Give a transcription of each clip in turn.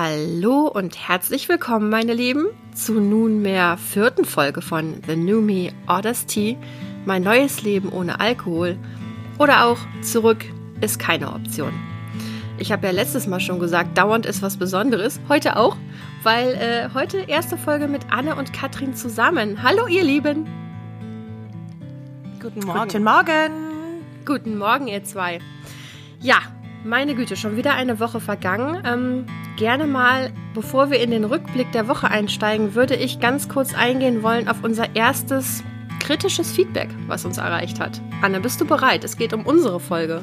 Hallo und herzlich willkommen, meine Lieben, zu nunmehr vierten Folge von The New Me Orders Tea, mein neues Leben ohne Alkohol oder auch zurück ist keine Option. Ich habe ja letztes Mal schon gesagt, dauernd ist was Besonderes, heute auch, weil äh, heute erste Folge mit Anne und Katrin zusammen. Hallo ihr Lieben. Guten Morgen. Guten Morgen. Guten Morgen ihr zwei. Ja, meine Güte, schon wieder eine Woche vergangen. Ähm, gerne mal, bevor wir in den Rückblick der Woche einsteigen, würde ich ganz kurz eingehen wollen auf unser erstes kritisches Feedback, was uns erreicht hat. Anne, bist du bereit? Es geht um unsere Folge.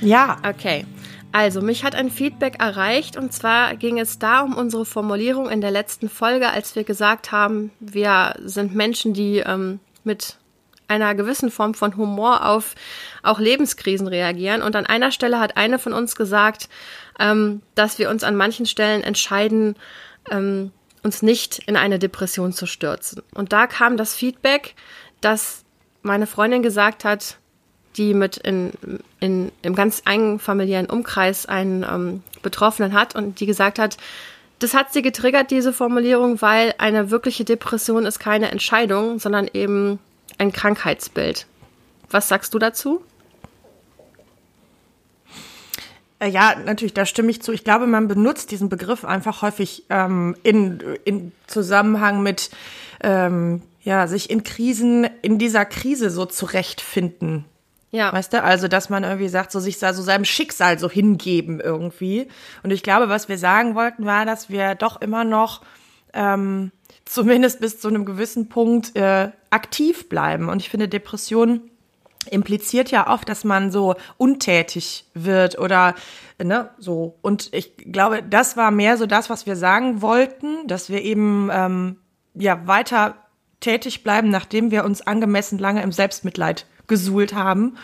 Ja. Okay. Also, mich hat ein Feedback erreicht und zwar ging es da um unsere Formulierung in der letzten Folge, als wir gesagt haben, wir sind Menschen, die ähm, mit einer gewissen Form von Humor auf auch Lebenskrisen reagieren. Und an einer Stelle hat eine von uns gesagt, ähm, dass wir uns an manchen Stellen entscheiden, ähm, uns nicht in eine Depression zu stürzen. Und da kam das Feedback, dass meine Freundin gesagt hat, die mit in, in, im ganz engen familiären Umkreis einen ähm, Betroffenen hat und die gesagt hat, das hat sie getriggert, diese Formulierung, weil eine wirkliche Depression ist keine Entscheidung, sondern eben ein Krankheitsbild. Was sagst du dazu? Äh, ja, natürlich, da stimme ich zu. Ich glaube, man benutzt diesen Begriff einfach häufig ähm, in, in Zusammenhang mit, ähm, ja, sich in Krisen, in dieser Krise so zurechtfinden. Ja. Weißt du, also, dass man irgendwie sagt, so sich da so seinem Schicksal so hingeben irgendwie. Und ich glaube, was wir sagen wollten, war, dass wir doch immer noch ähm, zumindest bis zu einem gewissen Punkt äh, aktiv bleiben. Und ich finde, Depression impliziert ja oft, dass man so untätig wird oder ne, so. Und ich glaube, das war mehr so das, was wir sagen wollten, dass wir eben ähm, ja weiter tätig bleiben, nachdem wir uns angemessen lange im Selbstmitleid gesuhlt haben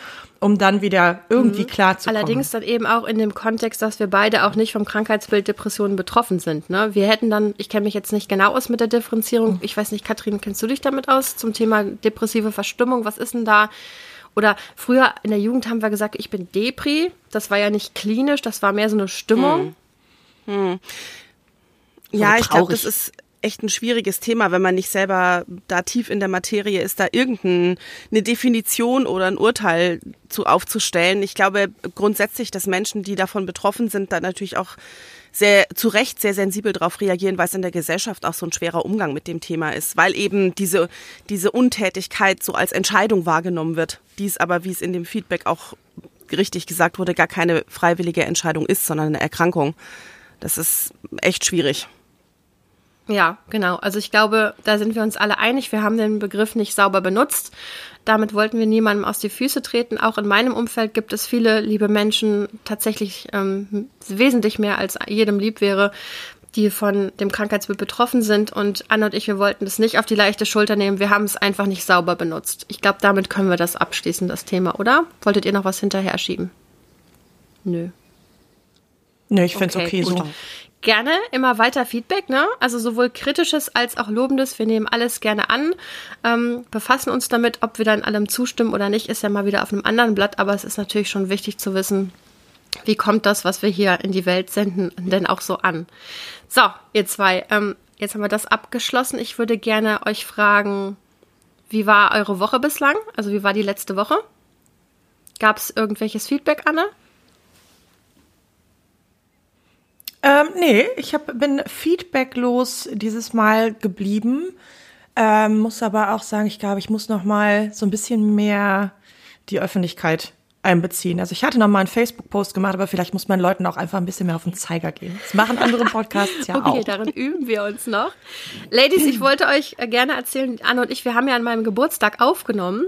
um dann wieder irgendwie mhm. klar zu kommen. Allerdings dann eben auch in dem Kontext, dass wir beide auch nicht vom Krankheitsbild Depressionen betroffen sind. Ne? Wir hätten dann, ich kenne mich jetzt nicht genau aus mit der Differenzierung. Mhm. Ich weiß nicht, Katrin, kennst du dich damit aus zum Thema depressive Verstimmung? Was ist denn da? Oder früher in der Jugend haben wir gesagt, ich bin Depri. Das war ja nicht klinisch, das war mehr so eine Stimmung. Hm. Hm. Ja, ich glaube, das ist echt ein schwieriges Thema, wenn man nicht selber da tief in der Materie ist, da irgendeine Definition oder ein Urteil zu aufzustellen. Ich glaube grundsätzlich, dass Menschen, die davon betroffen sind, da natürlich auch sehr zu Recht sehr sensibel darauf reagieren, weil es in der Gesellschaft auch so ein schwerer Umgang mit dem Thema ist, weil eben diese, diese Untätigkeit so als Entscheidung wahrgenommen wird, die es aber, wie es in dem Feedback auch richtig gesagt wurde, gar keine freiwillige Entscheidung ist, sondern eine Erkrankung. Das ist echt schwierig. Ja, genau. Also ich glaube, da sind wir uns alle einig. Wir haben den Begriff nicht sauber benutzt. Damit wollten wir niemandem aus die Füße treten. Auch in meinem Umfeld gibt es viele liebe Menschen, tatsächlich ähm, wesentlich mehr als jedem lieb wäre, die von dem Krankheitsbild betroffen sind. Und Anne und ich, wir wollten das nicht auf die leichte Schulter nehmen. Wir haben es einfach nicht sauber benutzt. Ich glaube, damit können wir das abschließen, das Thema, oder? Wolltet ihr noch was hinterher schieben? Nö. Nö, ich finde es okay, okay so gerne immer weiter Feedback, ne? Also sowohl kritisches als auch lobendes. Wir nehmen alles gerne an, ähm, befassen uns damit, ob wir dann allem zustimmen oder nicht, ist ja mal wieder auf einem anderen Blatt, aber es ist natürlich schon wichtig zu wissen, wie kommt das, was wir hier in die Welt senden, denn auch so an. So, ihr zwei, ähm, jetzt haben wir das abgeschlossen. Ich würde gerne euch fragen, wie war eure Woche bislang? Also wie war die letzte Woche? Gab es irgendwelches Feedback, Anne? Ähm, nee, ich hab, bin feedbacklos dieses Mal geblieben. Ähm, muss aber auch sagen, ich glaube, ich muss noch mal so ein bisschen mehr die Öffentlichkeit einbeziehen. Also ich hatte noch mal einen Facebook-Post gemacht, aber vielleicht muss man Leuten auch einfach ein bisschen mehr auf den Zeiger gehen. Das machen andere Podcasts ja okay, auch. Okay, darin üben wir uns noch. Ladies, ich wollte euch äh, gerne erzählen, Anne und ich, wir haben ja an meinem Geburtstag aufgenommen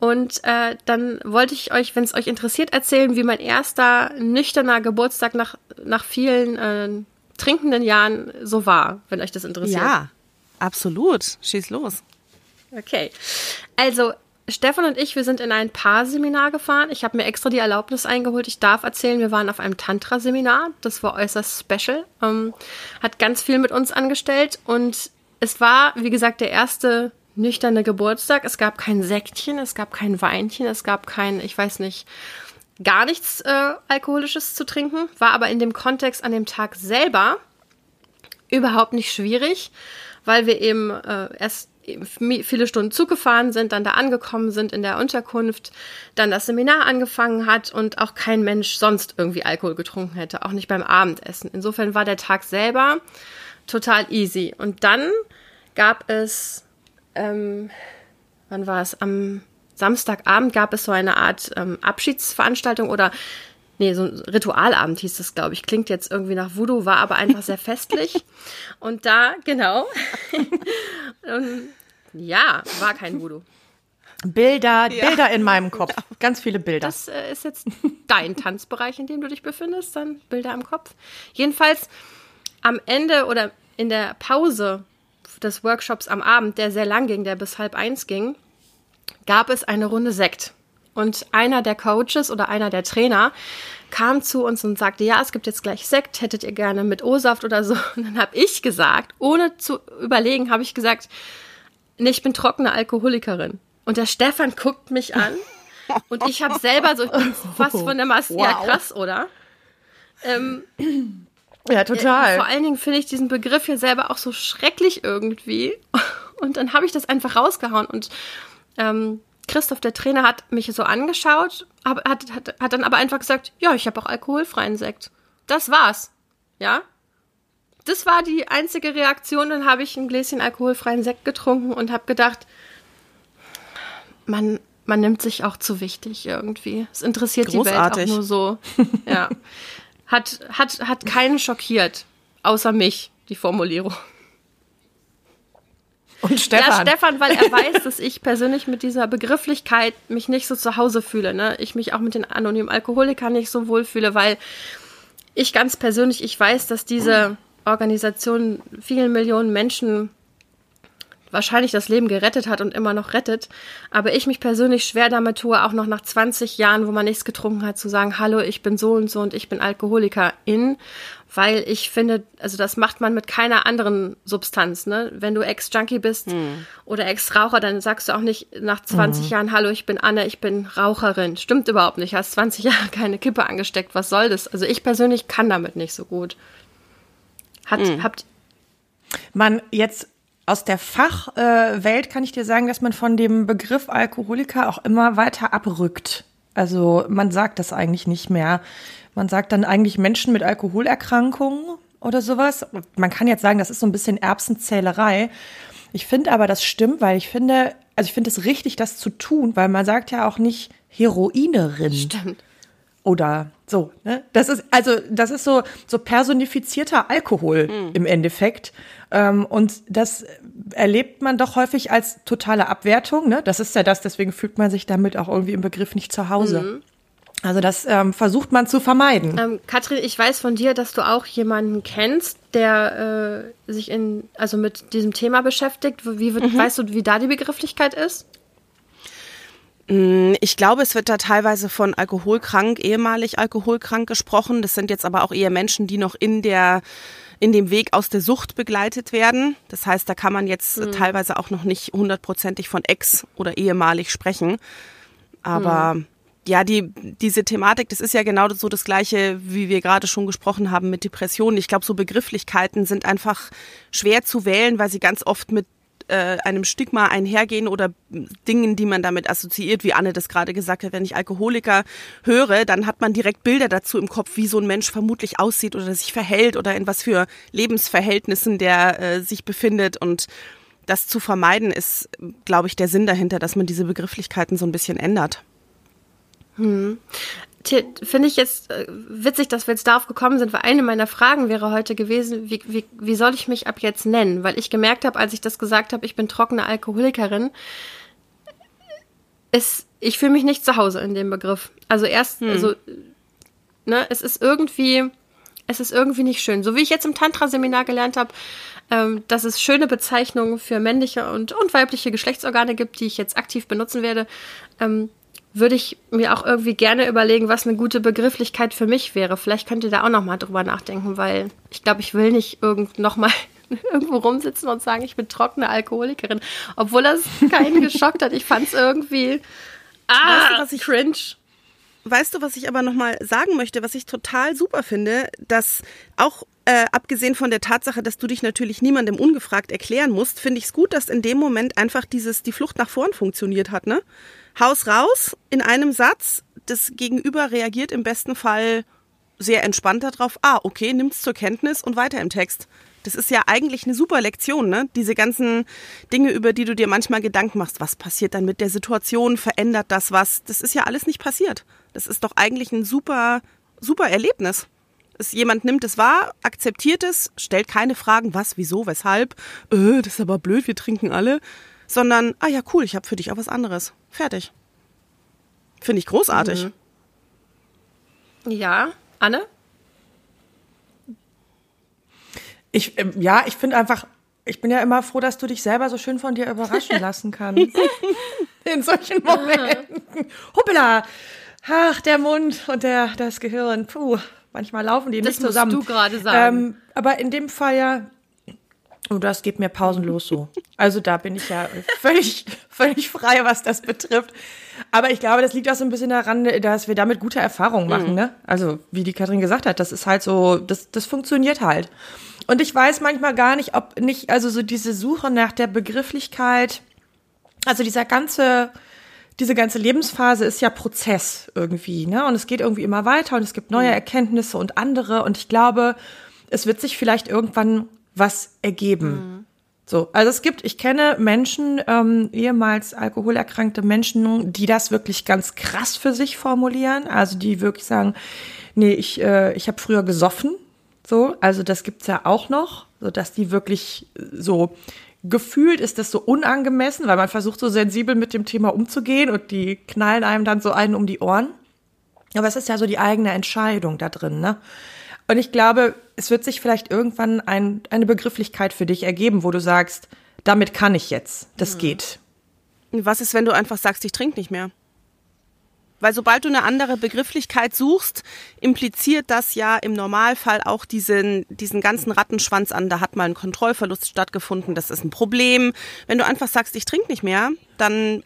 und äh, dann wollte ich euch, wenn es euch interessiert, erzählen, wie mein erster nüchterner Geburtstag nach, nach vielen äh, trinkenden Jahren so war, wenn euch das interessiert. Ja, absolut. Schieß los. Okay. Also, Stefan und ich, wir sind in ein Paarseminar gefahren. Ich habe mir extra die Erlaubnis eingeholt. Ich darf erzählen, wir waren auf einem Tantra-Seminar. Das war äußerst special. Ähm, hat ganz viel mit uns angestellt. Und es war, wie gesagt, der erste nüchterne Geburtstag. Es gab kein Säckchen, es gab kein Weinchen, es gab kein, ich weiß nicht, gar nichts äh, Alkoholisches zu trinken, war aber in dem Kontext an dem Tag selber überhaupt nicht schwierig, weil wir eben äh, erst viele Stunden Zug gefahren sind, dann da angekommen sind in der Unterkunft, dann das Seminar angefangen hat und auch kein Mensch sonst irgendwie Alkohol getrunken hätte, auch nicht beim Abendessen. Insofern war der Tag selber total easy. Und dann gab es, ähm, wann war es? Am Samstagabend gab es so eine Art ähm, Abschiedsveranstaltung oder Nee, so ein Ritualabend hieß das, glaube ich. Klingt jetzt irgendwie nach Voodoo, war aber einfach sehr festlich. Und da, genau. Und, ja, war kein Voodoo. Bilder, ja. Bilder in meinem Kopf. Ganz viele Bilder. Das äh, ist jetzt dein Tanzbereich, in dem du dich befindest, dann Bilder im Kopf. Jedenfalls am Ende oder in der Pause des Workshops am Abend, der sehr lang ging, der bis halb eins ging, gab es eine Runde Sekt. Und einer der Coaches oder einer der Trainer kam zu uns und sagte, ja, es gibt jetzt gleich Sekt, hättet ihr gerne mit O-Saft oder so. Und dann habe ich gesagt, ohne zu überlegen, habe ich gesagt, nee, ich bin trockene Alkoholikerin. Und der Stefan guckt mich an und ich habe selber so, ich bin fast von der Masse, wow. ja krass, oder? Ähm, ja, total. Äh, vor allen Dingen finde ich diesen Begriff ja selber auch so schrecklich irgendwie. Und dann habe ich das einfach rausgehauen und ähm, Christoph, der Trainer, hat mich so angeschaut, hat, hat, hat dann aber einfach gesagt, ja, ich habe auch alkoholfreien Sekt. Das war's. Ja? Das war die einzige Reaktion. Dann habe ich ein Gläschen alkoholfreien Sekt getrunken und habe gedacht, man, man nimmt sich auch zu wichtig irgendwie. Es interessiert Großartig. die Welt auch nur so. Ja. Hat, hat, hat keinen schockiert, außer mich, die Formulierung. Und Stefan. Ja, Stefan, weil er weiß, dass ich persönlich mit dieser Begrifflichkeit mich nicht so zu Hause fühle. Ne? Ich mich auch mit den anonymen Alkoholikern nicht so wohl fühle, weil ich ganz persönlich, ich weiß, dass diese Organisation vielen Millionen Menschen wahrscheinlich das Leben gerettet hat und immer noch rettet. Aber ich mich persönlich schwer damit tue, auch noch nach 20 Jahren, wo man nichts getrunken hat, zu sagen, hallo, ich bin so und so und ich bin Alkoholikerin, weil ich finde, also das macht man mit keiner anderen Substanz. Ne? Wenn du Ex-Junkie bist hm. oder Ex-Raucher, dann sagst du auch nicht nach 20 hm. Jahren, hallo, ich bin Anne, ich bin Raucherin. Stimmt überhaupt nicht. Hast 20 Jahre keine Kippe angesteckt. Was soll das? Also ich persönlich kann damit nicht so gut. Hat, hm. habt man jetzt aus der Fachwelt äh, kann ich dir sagen, dass man von dem Begriff Alkoholiker auch immer weiter abrückt. Also man sagt das eigentlich nicht mehr. Man sagt dann eigentlich Menschen mit Alkoholerkrankungen oder sowas. Man kann jetzt sagen, das ist so ein bisschen Erbsenzählerei. Ich finde aber, das stimmt, weil ich finde, also ich finde es richtig, das zu tun, weil man sagt ja auch nicht Heroinerin. Stimmt. Oder so, ne? Das ist, also, das ist so, so personifizierter Alkohol mhm. im Endeffekt. Ähm, und das erlebt man doch häufig als totale Abwertung, ne? Das ist ja das, deswegen fühlt man sich damit auch irgendwie im Begriff nicht zu Hause. Mhm. Also das ähm, versucht man zu vermeiden. Ähm, Katrin, ich weiß von dir, dass du auch jemanden kennst, der äh, sich in, also mit diesem Thema beschäftigt. Wie, mhm. Weißt du, wie da die Begrifflichkeit ist? Mm, ich glaube, es wird da teilweise von alkoholkrank, ehemalig alkoholkrank gesprochen. Das sind jetzt aber auch eher Menschen, die noch in der in dem Weg aus der Sucht begleitet werden. Das heißt, da kann man jetzt mhm. teilweise auch noch nicht hundertprozentig von ex oder ehemalig sprechen. Aber mhm ja, die, diese Thematik, das ist ja genau so das Gleiche, wie wir gerade schon gesprochen haben mit Depressionen. Ich glaube, so Begrifflichkeiten sind einfach schwer zu wählen, weil sie ganz oft mit äh, einem Stigma einhergehen oder Dingen, die man damit assoziiert, wie Anne das gerade gesagt hat. Wenn ich Alkoholiker höre, dann hat man direkt Bilder dazu im Kopf, wie so ein Mensch vermutlich aussieht oder sich verhält oder in was für Lebensverhältnissen der äh, sich befindet und das zu vermeiden ist, glaube ich, der Sinn dahinter, dass man diese Begrifflichkeiten so ein bisschen ändert. Hm. Finde ich jetzt äh, witzig, dass wir jetzt darauf gekommen sind, weil eine meiner Fragen wäre heute gewesen, wie, wie, wie soll ich mich ab jetzt nennen? Weil ich gemerkt habe, als ich das gesagt habe, ich bin trockene Alkoholikerin, ist, ich fühle mich nicht zu Hause in dem Begriff. Also erst, hm. also, ne, es ist irgendwie, es ist irgendwie nicht schön. So wie ich jetzt im Tantra-Seminar gelernt habe, ähm, dass es schöne Bezeichnungen für männliche und, und weibliche Geschlechtsorgane gibt, die ich jetzt aktiv benutzen werde, ähm, würde ich mir auch irgendwie gerne überlegen, was eine gute Begrifflichkeit für mich wäre. Vielleicht könnt ihr da auch noch mal drüber nachdenken, weil ich glaube, ich will nicht irgend noch mal irgendwo rumsitzen und sagen, ich bin trockene Alkoholikerin, obwohl das keinen geschockt hat. Ich fand es irgendwie ah, weißt du, was ich cringe. weißt du, was ich aber nochmal sagen möchte, was ich total super finde, dass auch äh, abgesehen von der Tatsache, dass du dich natürlich niemandem ungefragt erklären musst, finde ich es gut, dass in dem Moment einfach dieses, die Flucht nach vorn funktioniert hat, ne? Haus raus in einem Satz, das Gegenüber reagiert im besten Fall sehr entspannt darauf, ah, okay, nimmt's zur Kenntnis und weiter im Text. Das ist ja eigentlich eine super Lektion, ne? Diese ganzen Dinge, über die du dir manchmal Gedanken machst, was passiert dann mit der Situation, verändert das was? Das ist ja alles nicht passiert. Das ist doch eigentlich ein super, super Erlebnis. Es, jemand nimmt es wahr, akzeptiert es, stellt keine Fragen, was, wieso, weshalb, äh, das ist aber blöd, wir trinken alle, sondern, ah ja, cool, ich habe für dich auch was anderes. Fertig. Finde ich großartig. Mhm. Ja, Anne? Ich, äh, ja, ich finde einfach, ich bin ja immer froh, dass du dich selber so schön von dir überraschen lassen kannst. In solchen Momenten. Hoppla! Ach, der Mund und der, das Gehirn. Puh, manchmal laufen die das nicht zusammen. Das du gerade sagen. Ähm, aber in dem Fall ja, oh, das geht mir pausenlos so. Also da bin ich ja völlig, völlig frei, was das betrifft. Aber ich glaube, das liegt auch so ein bisschen daran, dass wir damit gute Erfahrungen machen. Mhm. Ne? Also wie die Katrin gesagt hat, das ist halt so, das, das funktioniert halt. Und ich weiß manchmal gar nicht, ob nicht, also so diese Suche nach der Begrifflichkeit, also dieser ganze, diese ganze Lebensphase ist ja Prozess irgendwie, ne? Und es geht irgendwie immer weiter und es gibt neue mhm. Erkenntnisse und andere. Und ich glaube, es wird sich vielleicht irgendwann was ergeben. Mhm. So, also es gibt, ich kenne Menschen, ähm, ehemals alkoholerkrankte Menschen, die das wirklich ganz krass für sich formulieren. Also die wirklich sagen, nee, ich, äh, ich habe früher gesoffen. So, also das gibt's ja auch noch, so dass die wirklich so gefühlt ist das so unangemessen, weil man versucht so sensibel mit dem Thema umzugehen und die knallen einem dann so einen um die Ohren. Aber es ist ja so die eigene Entscheidung da drin, ne? Und ich glaube, es wird sich vielleicht irgendwann ein, eine Begrifflichkeit für dich ergeben, wo du sagst, damit kann ich jetzt, das mhm. geht. Was ist, wenn du einfach sagst, ich trinke nicht mehr? Weil sobald du eine andere Begrifflichkeit suchst, impliziert das ja im Normalfall auch diesen, diesen ganzen Rattenschwanz an, da hat mal ein Kontrollverlust stattgefunden, das ist ein Problem. Wenn du einfach sagst, ich trinke nicht mehr, dann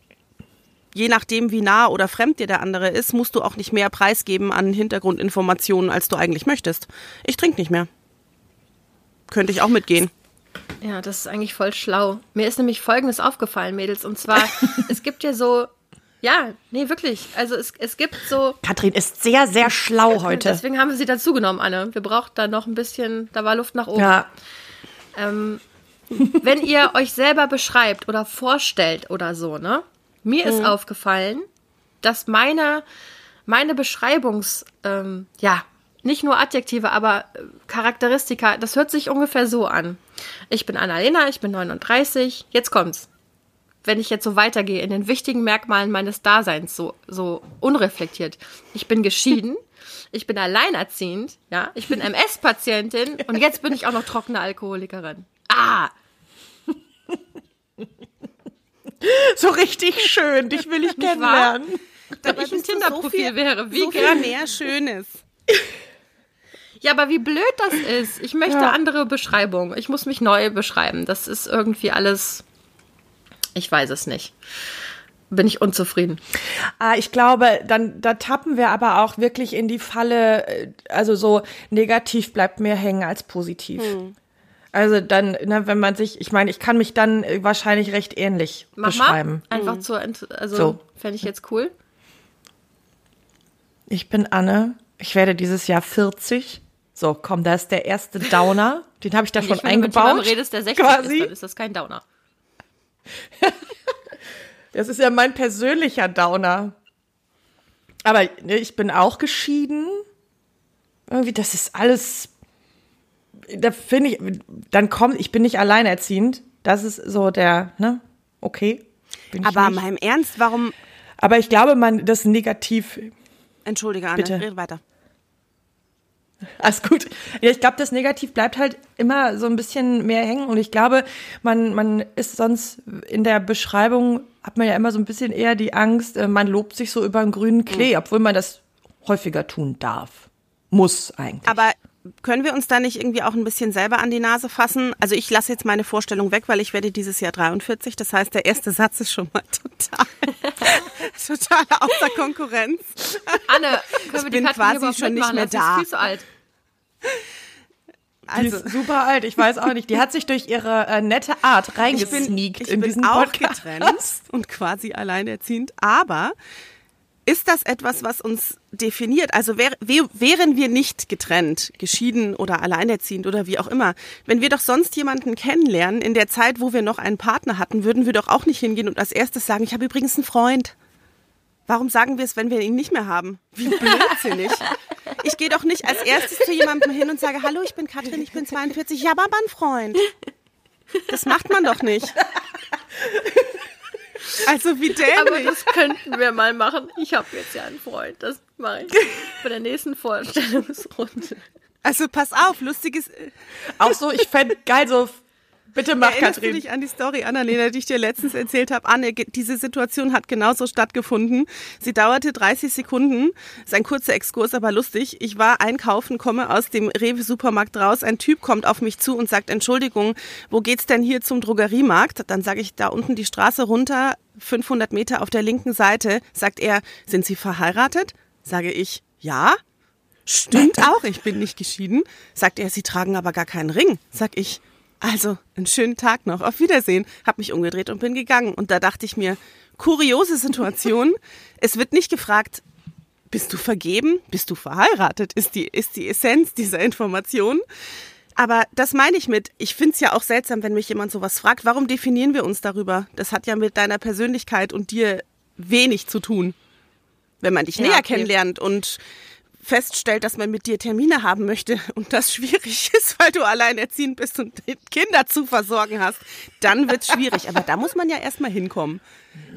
je nachdem, wie nah oder fremd dir der andere ist, musst du auch nicht mehr preisgeben an Hintergrundinformationen, als du eigentlich möchtest. Ich trinke nicht mehr. Könnte ich auch mitgehen. Ja, das ist eigentlich voll schlau. Mir ist nämlich Folgendes aufgefallen, Mädels. Und zwar, es gibt ja so ja, nee, wirklich. Also es, es gibt so. Katrin ist sehr, sehr schlau heute. Deswegen haben wir sie dazu genommen, Anne. Wir brauchten da noch ein bisschen, da war Luft nach oben. Ja. Ähm, wenn ihr euch selber beschreibt oder vorstellt oder so, ne? Mir mhm. ist aufgefallen, dass meine, meine Beschreibungs, ähm, ja, nicht nur Adjektive, aber äh, Charakteristika, das hört sich ungefähr so an. Ich bin Annalena, ich bin 39, jetzt kommt's wenn ich jetzt so weitergehe in den wichtigen Merkmalen meines Daseins, so, so unreflektiert. Ich bin geschieden, ich bin alleinerziehend, ja, ich bin MS-Patientin und jetzt bin ich auch noch trockene Alkoholikerin. Ah! So richtig schön, dich will ich kennenlernen. Wenn ich ein Tinder-Profil so wäre, wie so viel mehr Schönes. Ja, aber wie blöd das ist. Ich möchte ja. andere Beschreibungen. Ich muss mich neu beschreiben. Das ist irgendwie alles ich weiß es nicht. Bin ich unzufrieden. Ah, ich glaube, dann da tappen wir aber auch wirklich in die Falle, äh, also so negativ bleibt mehr hängen als positiv. Hm. Also dann, ne, wenn man sich, ich meine, ich kann mich dann wahrscheinlich recht ähnlich Mach beschreiben. Mal. Einfach mhm. zur, also so. fände ich jetzt cool. Ich bin Anne. Ich werde dieses Jahr 40. So, komm, da ist der erste Downer. Den habe ich da schon ich eingebaut. Wenn du redest, der 60 quasi. ist, dann ist das kein Downer. das ist ja mein persönlicher Downer. Aber ne, ich bin auch geschieden. Irgendwie, das ist alles. Da finde ich, dann kommt, ich bin nicht alleinerziehend. Das ist so der, ne? Okay. Aber meinem Ernst, warum? Aber ich glaube, man, das negativ. Entschuldige, Anne, Bitte. red weiter. Alles gut. Ja, ich glaube, das Negativ bleibt halt immer so ein bisschen mehr hängen und ich glaube, man, man ist sonst in der Beschreibung, hat man ja immer so ein bisschen eher die Angst, äh, man lobt sich so über einen grünen Klee, mhm. obwohl man das häufiger tun darf. Muss eigentlich. Aber können wir uns da nicht irgendwie auch ein bisschen selber an die Nase fassen? Also ich lasse jetzt meine Vorstellung weg, weil ich werde dieses Jahr 43. Das heißt, der erste Satz ist schon mal total, total außer Konkurrenz. Anne, können wir die bin Katrin quasi schon nicht mehr lassen? Sie ist da. viel zu alt. Die ist super alt, ich weiß auch nicht. Die hat sich durch ihre äh, nette Art ich bin, reingesneakt ich in bin diesen auch Podcast. getrennt und quasi alleinerziehend. Aber ist das etwas, was uns definiert? Also wär, wär, wären wir nicht getrennt, geschieden oder alleinerziehend oder wie auch immer, wenn wir doch sonst jemanden kennenlernen in der Zeit, wo wir noch einen Partner hatten, würden wir doch auch nicht hingehen und als erstes sagen, ich habe übrigens einen Freund. Warum sagen wir es, wenn wir ihn nicht mehr haben? Wie blödsinnig. Ich gehe doch nicht als erstes zu jemandem hin und sage, hallo, ich bin Katrin, ich bin 42, ich habe aber einen Freund. Das macht man doch nicht. Also wie Aber dämlich. das könnten wir mal machen. Ich habe jetzt ja einen Freund. Das mache ich bei der nächsten Vorstellungsrunde. Also pass auf, lustiges. Auch so, ich fände geil, so, bitte mach, Erinnerst du Katrin. dich an die Story, Annalena, die ich dir letztens erzählt habe? Anne, diese Situation hat genauso stattgefunden. Sie dauerte 30 Sekunden. Ist ein kurzer Exkurs, aber lustig. Ich war einkaufen, komme aus dem Rewe-Supermarkt raus. Ein Typ kommt auf mich zu und sagt, Entschuldigung, wo geht's denn hier zum Drogeriemarkt? Dann sage ich, da unten die Straße runter, 500 Meter auf der linken Seite. Sagt er, sind Sie verheiratet? Sage ich, ja. Stimmt auch, ich bin nicht geschieden. Sagt er, Sie tragen aber gar keinen Ring. Sag ich, also, einen schönen Tag noch. Auf Wiedersehen. Hab mich umgedreht und bin gegangen. Und da dachte ich mir, kuriose Situation. Es wird nicht gefragt, bist du vergeben? Bist du verheiratet? Ist die, ist die Essenz dieser Information. Aber das meine ich mit, ich finde es ja auch seltsam, wenn mich jemand sowas fragt. Warum definieren wir uns darüber? Das hat ja mit deiner Persönlichkeit und dir wenig zu tun. Wenn man dich Ja, näher okay. kennenlernt und feststellt, dass man mit dir Termine haben möchte und das schwierig ist, weil du alleinerziehend bist und Kinder zu versorgen hast, dann wird's schwierig. Aber da muss man ja erstmal hinkommen.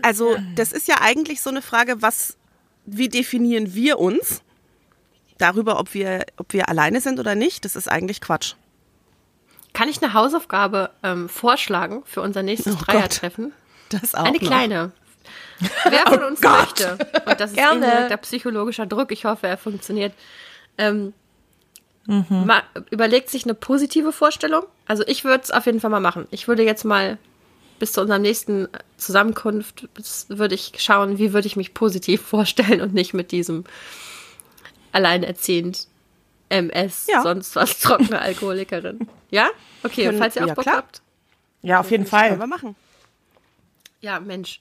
Also, das ist ja eigentlich so eine Frage, was, wie definieren wir uns? Darüber, ob wir, ob wir alleine sind oder nicht, das ist eigentlich Quatsch. Kann ich eine Hausaufgabe ähm, vorschlagen für unser nächstes Oh Gott. Dreiertreffen? Das auch Eine noch. kleine. Wer von uns möchte, und das ist Gerne. indirekter psychologischer Druck, ich hoffe, er funktioniert, ähm, ma, überlegt sich eine positive Vorstellung. Also ich würde es auf jeden Fall mal machen. Ich würde jetzt mal bis zu unserem nächsten Zusammenkunft, würde ich schauen, wie würde ich mich positiv vorstellen und nicht mit diesem alleinerziehend MS, Ja. sonst was trockene Alkoholikerin. Ja? Okay, Können- falls ihr auch ja, Bock klar. habt. Ja, auf jeden Können wir Fall. machen. Ja, Mensch.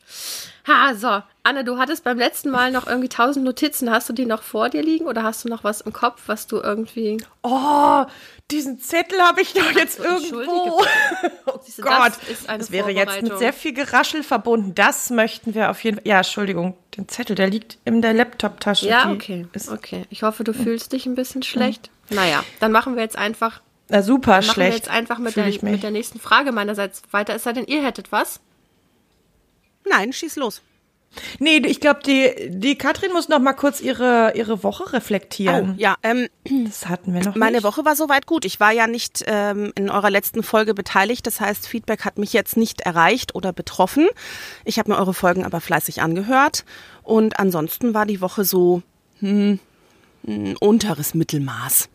Ha, so. Anne, du hattest beim letzten Mal noch irgendwie tausend Notizen. Hast du die noch vor dir liegen oder hast du noch was im Kopf, was du irgendwie. Oh, diesen Zettel habe ich doch jetzt irgendwo. Oh du, Gott, das das wäre jetzt mit sehr viel Geraschel verbunden. Das möchten wir auf jeden Fall. Ja, Entschuldigung, den Zettel, der liegt in der Laptop-Tasche. Ja, okay. Ist, Okay. Ich hoffe, du fühlst dich ein bisschen schlecht. Naja, dann machen wir jetzt einfach, na, super machen wir schlecht. jetzt einfach mit der, mit der nächsten Frage meinerseits weiter. Es sei denn, ihr hättet was. Nein, schieß los. Nee, ich glaube, die, die Katrin muss noch mal kurz ihre, ihre Woche reflektieren. Ja, ähm, Das hatten wir noch Meine nicht. Woche war soweit gut. Ich war ja nicht ähm, in eurer letzten Folge beteiligt. Das heißt, Feedback hat mich jetzt nicht erreicht oder betroffen. Ich habe mir eure Folgen aber fleißig angehört. Und ansonsten war die Woche so hm, ein unteres Mittelmaß.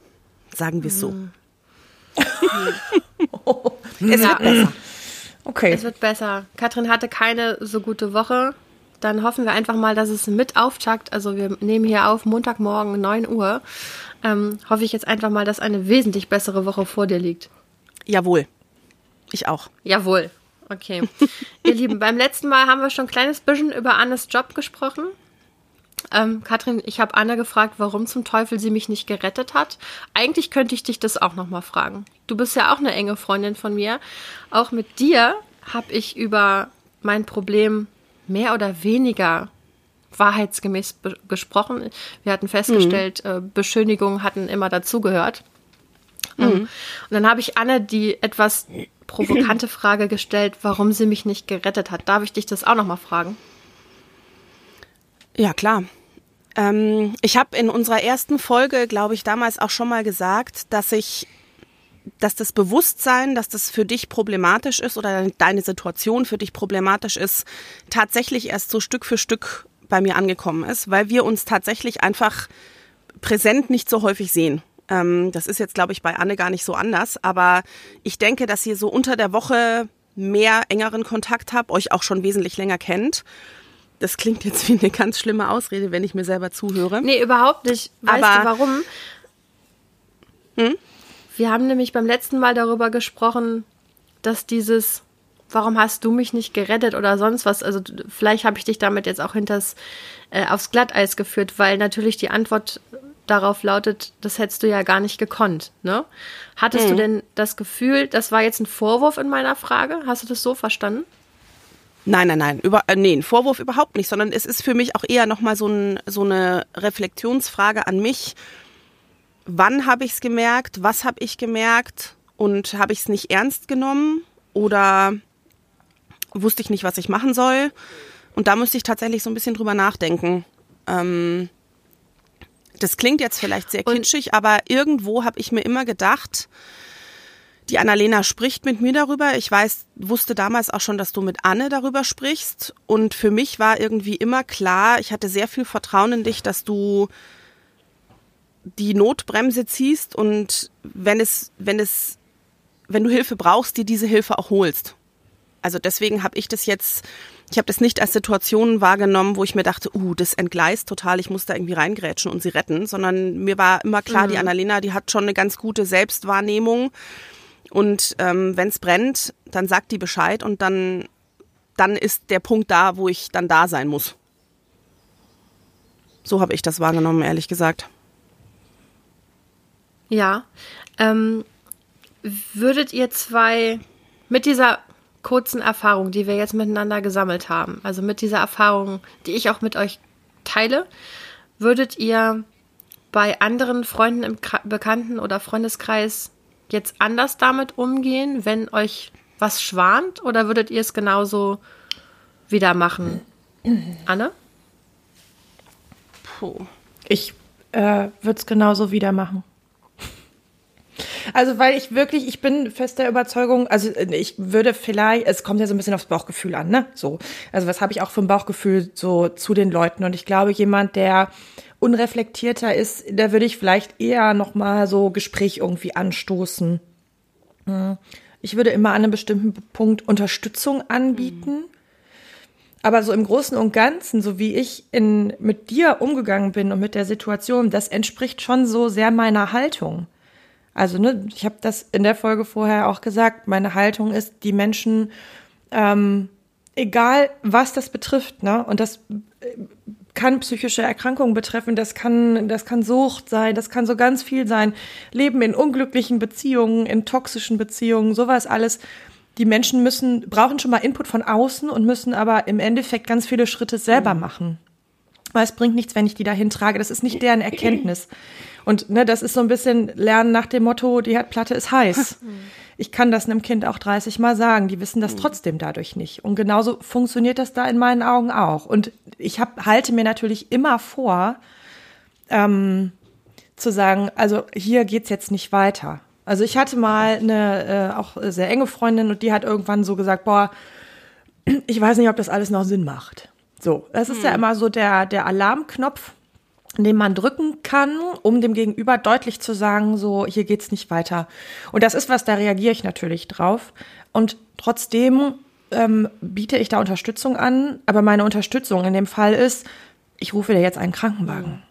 Sagen wir es so. es Ja. wird besser. Okay. Es wird besser. Katrin hatte keine so gute Woche. Dann hoffen wir einfach mal, dass es mit Auftakt, also wir nehmen hier auf Montagmorgen 9 Uhr, ähm, hoffe ich jetzt einfach mal, dass eine wesentlich bessere Woche vor dir liegt. Jawohl. Ich auch. Jawohl. Okay. Ihr Lieben, beim letzten Mal haben wir schon ein kleines bisschen über Annes Job gesprochen. Ähm, Katrin, ich habe Anne gefragt, warum zum Teufel sie mich nicht gerettet hat. Eigentlich könnte ich dich das auch nochmal fragen. Du bist ja auch eine enge Freundin von mir. Auch mit dir habe ich über mein Problem mehr oder weniger wahrheitsgemäß gesprochen. Wir hatten festgestellt, äh, Beschönigungen hatten immer dazugehört. Ähm, Und dann habe ich Anne die etwas provokante Frage gestellt, warum sie mich nicht gerettet hat. Darf ich dich das auch nochmal fragen? Ja, klar. Ähm, ich habe in unserer ersten Folge, glaube ich, damals auch schon mal gesagt, dass ich, dass das Bewusstsein, dass das für dich problematisch ist oder deine Situation für dich problematisch ist, tatsächlich erst so Stück für Stück bei mir angekommen ist, weil wir uns tatsächlich einfach präsent nicht so häufig sehen. Ähm, das ist jetzt, glaube ich, bei Anne gar nicht so anders. Aber ich denke, dass ihr so unter der Woche mehr engeren Kontakt habt, euch auch schon wesentlich länger kennt. Das klingt jetzt wie eine ganz schlimme Ausrede, wenn ich mir selber zuhöre. Nee, überhaupt nicht. Weißt Aber, du warum? Hm? Wir haben nämlich beim letzten Mal darüber gesprochen, dass dieses warum hast du mich nicht gerettet oder sonst was? Also vielleicht habe ich dich damit jetzt auch hinters äh, aufs Glatteis geführt, weil natürlich die Antwort darauf lautet, das hättest du ja gar nicht gekonnt. Ne? Hattest mhm. du denn das Gefühl, das war jetzt ein Vorwurf in meiner Frage? Hast du das so verstanden? Nein, nein, nein, über, äh, nee, ein Vorwurf überhaupt nicht, sondern es ist für mich auch eher nochmal so, ein, so eine Reflexionsfrage an mich. Wann habe ich es gemerkt? Was habe ich gemerkt? Und habe ich es nicht ernst genommen? Oder wusste ich nicht, was ich machen soll? Und da müsste ich tatsächlich so ein bisschen drüber nachdenken. Ähm, das klingt jetzt vielleicht sehr kitschig, aber irgendwo habe ich mir immer gedacht, die Annalena spricht mit mir darüber. Ich weiß, wusste damals auch schon, dass du mit Anne darüber sprichst. Und für mich war irgendwie immer klar, ich hatte sehr viel Vertrauen in dich, dass du die Notbremse ziehst und wenn es, wenn es, wenn du Hilfe brauchst, dir diese Hilfe auch holst. Also deswegen habe ich das jetzt ich habe das nicht als Situation wahrgenommen, wo ich mir dachte, uh, das entgleist total, ich muss da irgendwie reingrätschen und sie retten, sondern mir war immer klar, mhm. die Annalena, die hat schon eine ganz gute Selbstwahrnehmung und ähm, wenn es brennt, dann sagt die Bescheid und dann, dann ist der Punkt da, wo ich dann da sein muss. So habe ich das wahrgenommen, ehrlich gesagt. Ja. Ähm, würdet ihr zwei mit dieser kurzen Erfahrung, die wir jetzt miteinander gesammelt haben, also mit dieser Erfahrung, die ich auch mit euch teile, würdet ihr bei anderen Freunden im Bekannten- oder Freundeskreis jetzt anders damit umgehen, wenn euch was schwant, oder würdet ihr es genauso wieder machen? Anne? Puh. Ich äh, würde es genauso wieder machen. Also, weil ich wirklich, ich bin fest der Überzeugung, also ich würde vielleicht, es kommt ja so ein bisschen aufs Bauchgefühl an, ne? So. Also, was habe ich auch für ein Bauchgefühl so zu den Leuten? Und ich glaube, jemand, der unreflektierter ist, da würde ich vielleicht eher nochmal so Gespräch irgendwie anstoßen. Hm. Ich würde immer an einem bestimmten Punkt Unterstützung anbieten. Mhm. Aber so im Großen und Ganzen, so wie ich in, mit dir umgegangen bin und mit der Situation, das entspricht schon so sehr meiner Haltung. Also, ne, ich habe das in der Folge vorher auch gesagt. Meine Haltung ist, die Menschen, ähm, egal was das betrifft, ne, und das äh, kann psychische Erkrankungen betreffen, das kann, das kann Sucht sein, das kann so ganz viel sein. Leben in unglücklichen Beziehungen, in toxischen Beziehungen, sowas alles. Die Menschen müssen, brauchen schon mal Input von außen und müssen aber im Endeffekt ganz viele Schritte selber mhm. machen. Weil es bringt nichts, wenn ich die dahin trage. Das ist nicht deren Erkenntnis. Und ne, das ist so ein bisschen Lernen nach dem Motto, die Herdplatte ist heiß. Ich kann das einem Kind auch 30 Mal sagen. Die wissen das mhm. trotzdem dadurch nicht. Und genauso funktioniert das da in meinen Augen auch. Und ich hab, halte mir natürlich immer vor, ähm, zu sagen, also hier geht's jetzt nicht weiter. Also ich hatte mal eine äh, auch sehr enge Freundin und die hat irgendwann so gesagt, boah, ich weiß nicht, ob das alles noch Sinn macht. So, das ist hm. ja immer so der, der Alarmknopf, den man drücken kann, um dem Gegenüber deutlich zu sagen, so, hier geht's nicht weiter. Und das ist was, da reagiere ich natürlich drauf. Und trotzdem ähm, biete ich da Unterstützung an, aber meine Unterstützung in dem Fall ist, ich rufe dir jetzt einen Krankenwagen.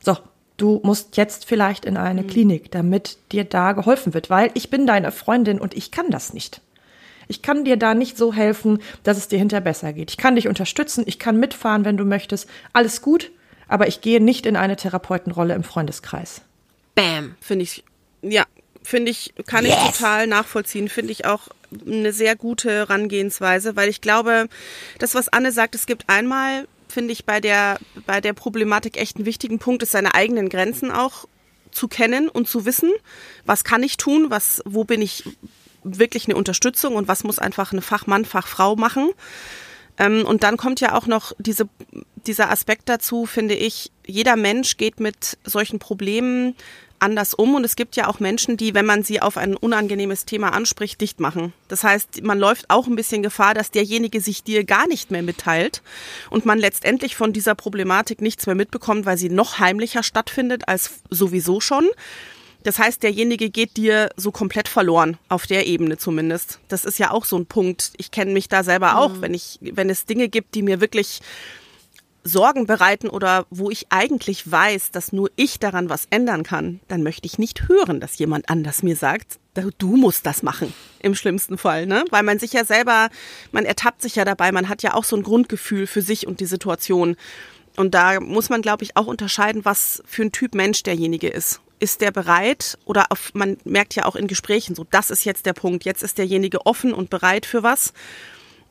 So, du musst jetzt vielleicht in eine mhm. Klinik, damit dir da geholfen wird, weil ich bin deine Freundin und ich kann das nicht. Ich kann dir da nicht so helfen, dass es dir hinterher besser geht. Ich kann dich unterstützen, ich kann mitfahren, wenn du möchtest. Alles gut, aber ich gehe nicht in eine Therapeutenrolle im Freundeskreis. Bam. Finde ich, ja, finde ich, kann yes. ich total nachvollziehen. Finde ich auch eine sehr gute Herangehensweise, weil ich glaube, das, was Anne sagt, es gibt einmal, finde ich, bei der, bei der Problematik echt einen wichtigen Punkt, ist seine eigenen Grenzen auch zu kennen und zu wissen, was kann ich tun, was, wo bin ich wirklich eine Unterstützung und was muss einfach eine Fachmann, Fachfrau machen. Ähm, und dann kommt ja auch noch diese, dieser Aspekt dazu, finde ich, jeder Mensch geht mit solchen Problemen anders um und es gibt ja auch Menschen, die, wenn man sie auf ein unangenehmes Thema anspricht, dicht machen. Das heißt, man läuft auch ein bisschen Gefahr, dass derjenige sich dir gar nicht mehr mitteilt und man letztendlich von dieser Problematik nichts mehr mitbekommt, weil sie noch heimlicher stattfindet als sowieso schon. Das heißt, derjenige geht dir so komplett verloren, auf der Ebene zumindest. Das ist ja auch so ein Punkt. Ich kenne mich da selber auch, mhm. wenn ich, wenn es Dinge gibt, die mir wirklich Sorgen bereiten oder wo ich eigentlich weiß, dass nur ich daran was ändern kann, dann möchte ich nicht hören, dass jemand anders mir sagt, du musst das machen. Im schlimmsten Fall, ne? Weil man sich ja selber, man ertappt sich ja dabei, man hat ja auch so ein Grundgefühl für sich und die Situation. Und da muss man, glaube ich, auch unterscheiden, was für ein Typ Mensch derjenige ist. Ist der bereit oder auf, man merkt ja auch in Gesprächen so, das ist jetzt der Punkt, jetzt ist derjenige offen und bereit für was.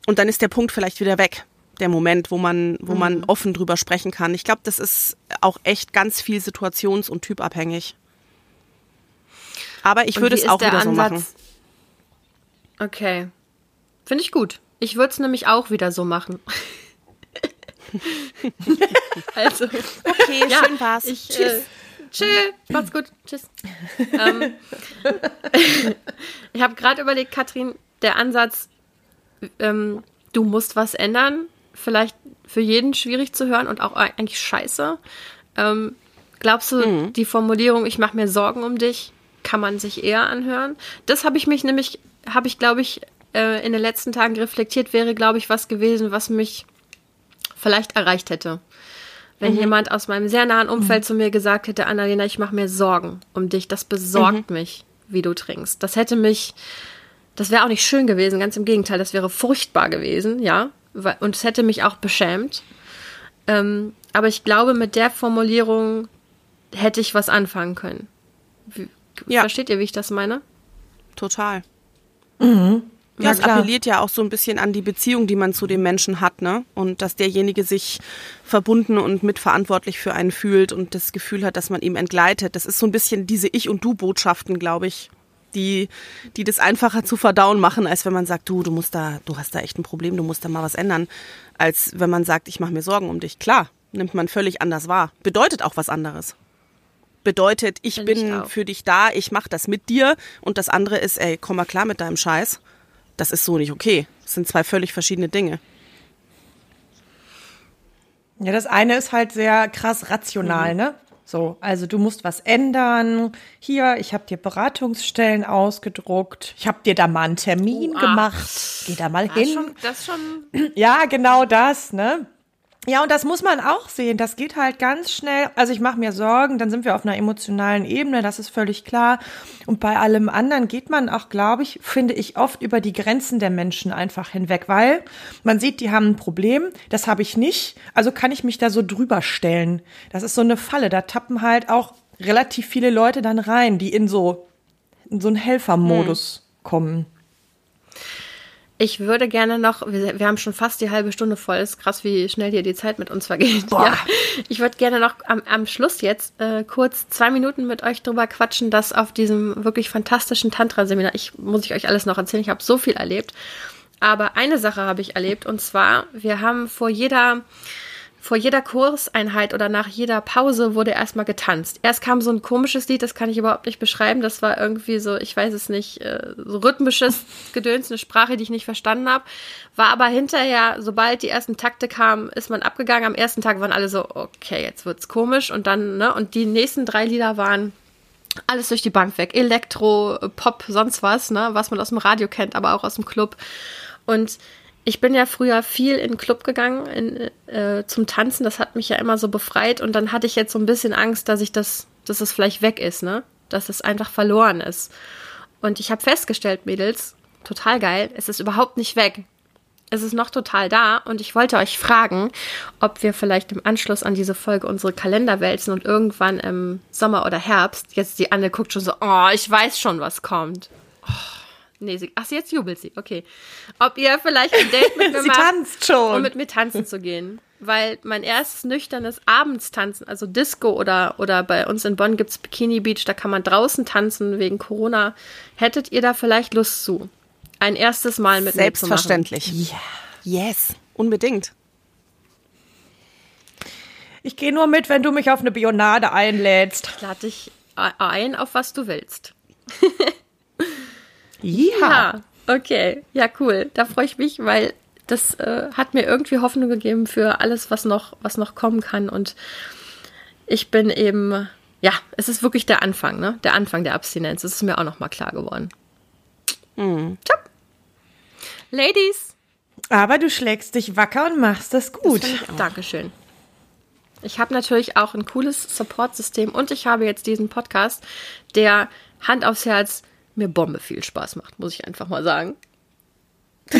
Und dann ist der Punkt vielleicht wieder weg der Moment, wo man, wo man mhm. offen drüber sprechen kann. Ich glaube, das ist auch echt ganz viel situations- und typabhängig. Aber ich würde es auch wieder Ansatz? so machen. Okay. Finde ich gut. Ich würde es nämlich auch wieder so machen. also. Okay, ja, schön war's. Ich, äh, Tschüss. Äh, Chill, macht's gut. Tschüss. ähm, ich habe gerade überlegt, Katrin, der Ansatz, ähm, du musst was ändern, vielleicht für jeden schwierig zu hören und auch eigentlich scheiße. Ähm, glaubst du, mhm. die Formulierung, ich mache mir Sorgen um dich, kann man sich eher anhören? Das habe ich mich nämlich, habe ich, glaube ich, äh, in den letzten Tagen reflektiert, wäre, glaube ich, was gewesen, was mich vielleicht erreicht hätte. Wenn mhm. jemand aus meinem sehr nahen Umfeld mhm. zu mir gesagt hätte, Annalena, ich mache mir Sorgen um dich, das besorgt mhm. mich, wie du trinkst. Das hätte mich, das wäre auch nicht schön gewesen, ganz im Gegenteil, das wäre furchtbar gewesen, ja und es hätte mich auch beschämt. Ähm, aber ich glaube, mit der Formulierung hätte ich was anfangen können. Wie, ja. Versteht ihr, wie ich das meine? Total. Mhm. Ja, es appelliert ja auch so ein bisschen an die Beziehung, die man zu dem Menschen hat, ne? Und dass derjenige sich verbunden und mitverantwortlich für einen fühlt und das Gefühl hat, dass man ihm entgleitet. Das ist so ein bisschen diese Ich- und Du-Botschaften, glaube ich die, die das einfacher zu verdauen machen, als wenn man sagt, du, du musst da, du hast da echt ein Problem, du musst da mal was ändern, als wenn man sagt, ich mache mir Sorgen um dich. Klar, nimmt man völlig anders wahr. Bedeutet auch was anderes. Bedeutet, ich Find bin ich für dich da, ich mache das mit dir und das andere ist, ey, komm mal klar mit deinem Scheiß. Das ist so nicht okay. Das sind zwei völlig verschiedene Dinge. Ja, das eine ist halt sehr krass rational, mhm. ne? So, also du musst was ändern. Hier, ich habe dir Beratungsstellen ausgedruckt. Ich habe dir da mal einen Termin oh, gemacht. Geh da mal hin. Schon, das schon. Ja, genau das, ne? Ja, und das muss man auch sehen. Das geht halt ganz schnell. Also ich mache mir Sorgen, dann sind wir auf einer emotionalen Ebene, das ist völlig klar. Und bei allem anderen geht man auch, glaube ich, finde ich, oft über die Grenzen der Menschen einfach hinweg, weil man sieht, die haben ein Problem, das habe ich nicht, also kann ich mich da so drüber stellen. Das ist so eine Falle. Da tappen halt auch relativ viele Leute dann rein, die in so, in so einen Helfermodus hm. kommen. Ich würde gerne noch, wir, wir, haben schon fast die halbe Stunde voll, ist krass, wie schnell hier die Zeit mit uns vergeht. Ja, ich würde gerne noch am, am Schluss jetzt äh, kurz zwei Minuten mit euch drüber quatschen, dass auf diesem wirklich fantastischen Tantra-Seminar, ich muss ich euch alles noch erzählen, ich habe so viel erlebt, aber eine Sache habe ich erlebt. Und zwar, wir haben vor jeder vor jeder Kurseinheit oder nach jeder Pause wurde erstmal getanzt. Erst kam so ein komisches Lied, das kann ich überhaupt nicht beschreiben. Das war irgendwie so, ich weiß es nicht, äh, so rhythmisches Gedöns, eine Sprache, die ich nicht verstanden habe. War aber hinterher, sobald die ersten Takte kamen, ist man abgegangen. Am ersten Tag waren alle so, okay, jetzt wird's komisch. Und dann, ne, und die nächsten drei Lieder waren alles durch die Bank weg. Elektro, Pop, sonst was, ne, was man aus dem Radio kennt, aber auch aus dem Club. Und ich bin ja früher viel in den Club gegangen in, äh, zum Tanzen. Das hat mich ja immer so befreit. Und dann hatte ich jetzt so ein bisschen Angst, dass ich das, dass es vielleicht weg ist, ne? Dass es einfach verloren ist. Und ich habe festgestellt, Mädels, total geil, es ist überhaupt nicht weg. Es ist noch total da und ich wollte euch fragen, ob wir vielleicht im Anschluss an diese Folge unsere Kalender wälzen und irgendwann im Sommer oder Herbst, jetzt die Anne guckt schon so, oh, ich weiß schon, was kommt. Oh Nee, sie, ach, jetzt jubelt sie. Okay. Ob ihr vielleicht ein Date mit mir sie macht, tanzt schon. um mit mir tanzen zu gehen. Weil mein erstes nüchternes Abendstanzen, also Disco oder, oder bei uns in Bonn gibt's Bikini Beach, da kann man draußen tanzen wegen Corona. Hättet ihr da vielleicht Lust zu? Ein erstes Mal mit Selbstverständlich. mir zu machen? Ja. Yes. Unbedingt. Ich gehe nur mit, wenn du mich auf eine Bionade einlädst. Ich lade dich ein, auf was du willst. ja. ja. Okay, ja, cool. Da freue ich mich, weil das äh, hat mir irgendwie Hoffnung gegeben für alles, was noch, was noch kommen kann. Und ich bin eben, ja, es ist wirklich der Anfang, ne? Der Anfang der Abstinenz. Das ist mir auch noch mal klar geworden. Mhm. Ciao. Ladies. Aber du schlägst dich wacker und machst das gut. Das Dankeschön. Ich habe natürlich auch ein cooles Support-System und ich habe jetzt diesen Podcast, der Hand aufs Herz mir Bombe viel Spaß macht, muss ich einfach mal sagen.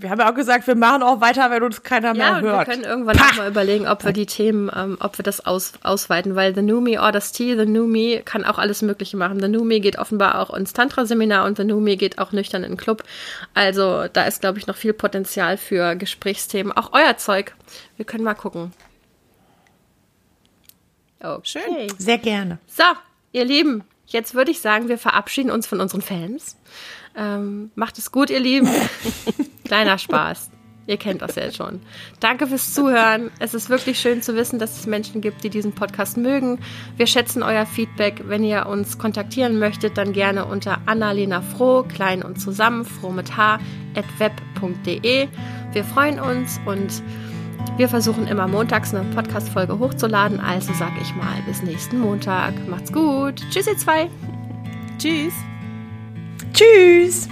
Wir haben ja auch gesagt, wir machen auch weiter, wenn uns keiner mehr ja, hört. Wir können irgendwann Pah! mal überlegen, ob wir die Themen, ähm, ob wir das aus, ausweiten, weil The New Me or das T, The New Me kann auch alles Mögliche machen. The New Me geht offenbar auch ins Tantra-Seminar und The New Me geht auch nüchtern in den Club. Also da ist, glaube ich, noch viel Potenzial für Gesprächsthemen. Auch euer Zeug. Wir können mal gucken. Okay. Schön. Sehr gerne. So, ihr Lieben, jetzt würde ich sagen, wir verabschieden uns von unseren Fans. Ähm, macht es gut, ihr Lieben. Kleiner Spaß. Ihr kennt das ja jetzt schon. Danke fürs Zuhören. Es ist wirklich schön zu wissen, dass es Menschen gibt, die diesen Podcast mögen. Wir schätzen euer Feedback. Wenn ihr uns kontaktieren möchtet, dann gerne unter Annalena Froh, klein und zusammen, froh mit H, at web.de. Wir freuen uns und wir versuchen immer montags eine Podcast-Folge hochzuladen. Also sag ich mal, bis nächsten Montag. Macht's gut. Tschüss, ihr zwei. Tschüss. Tschüss.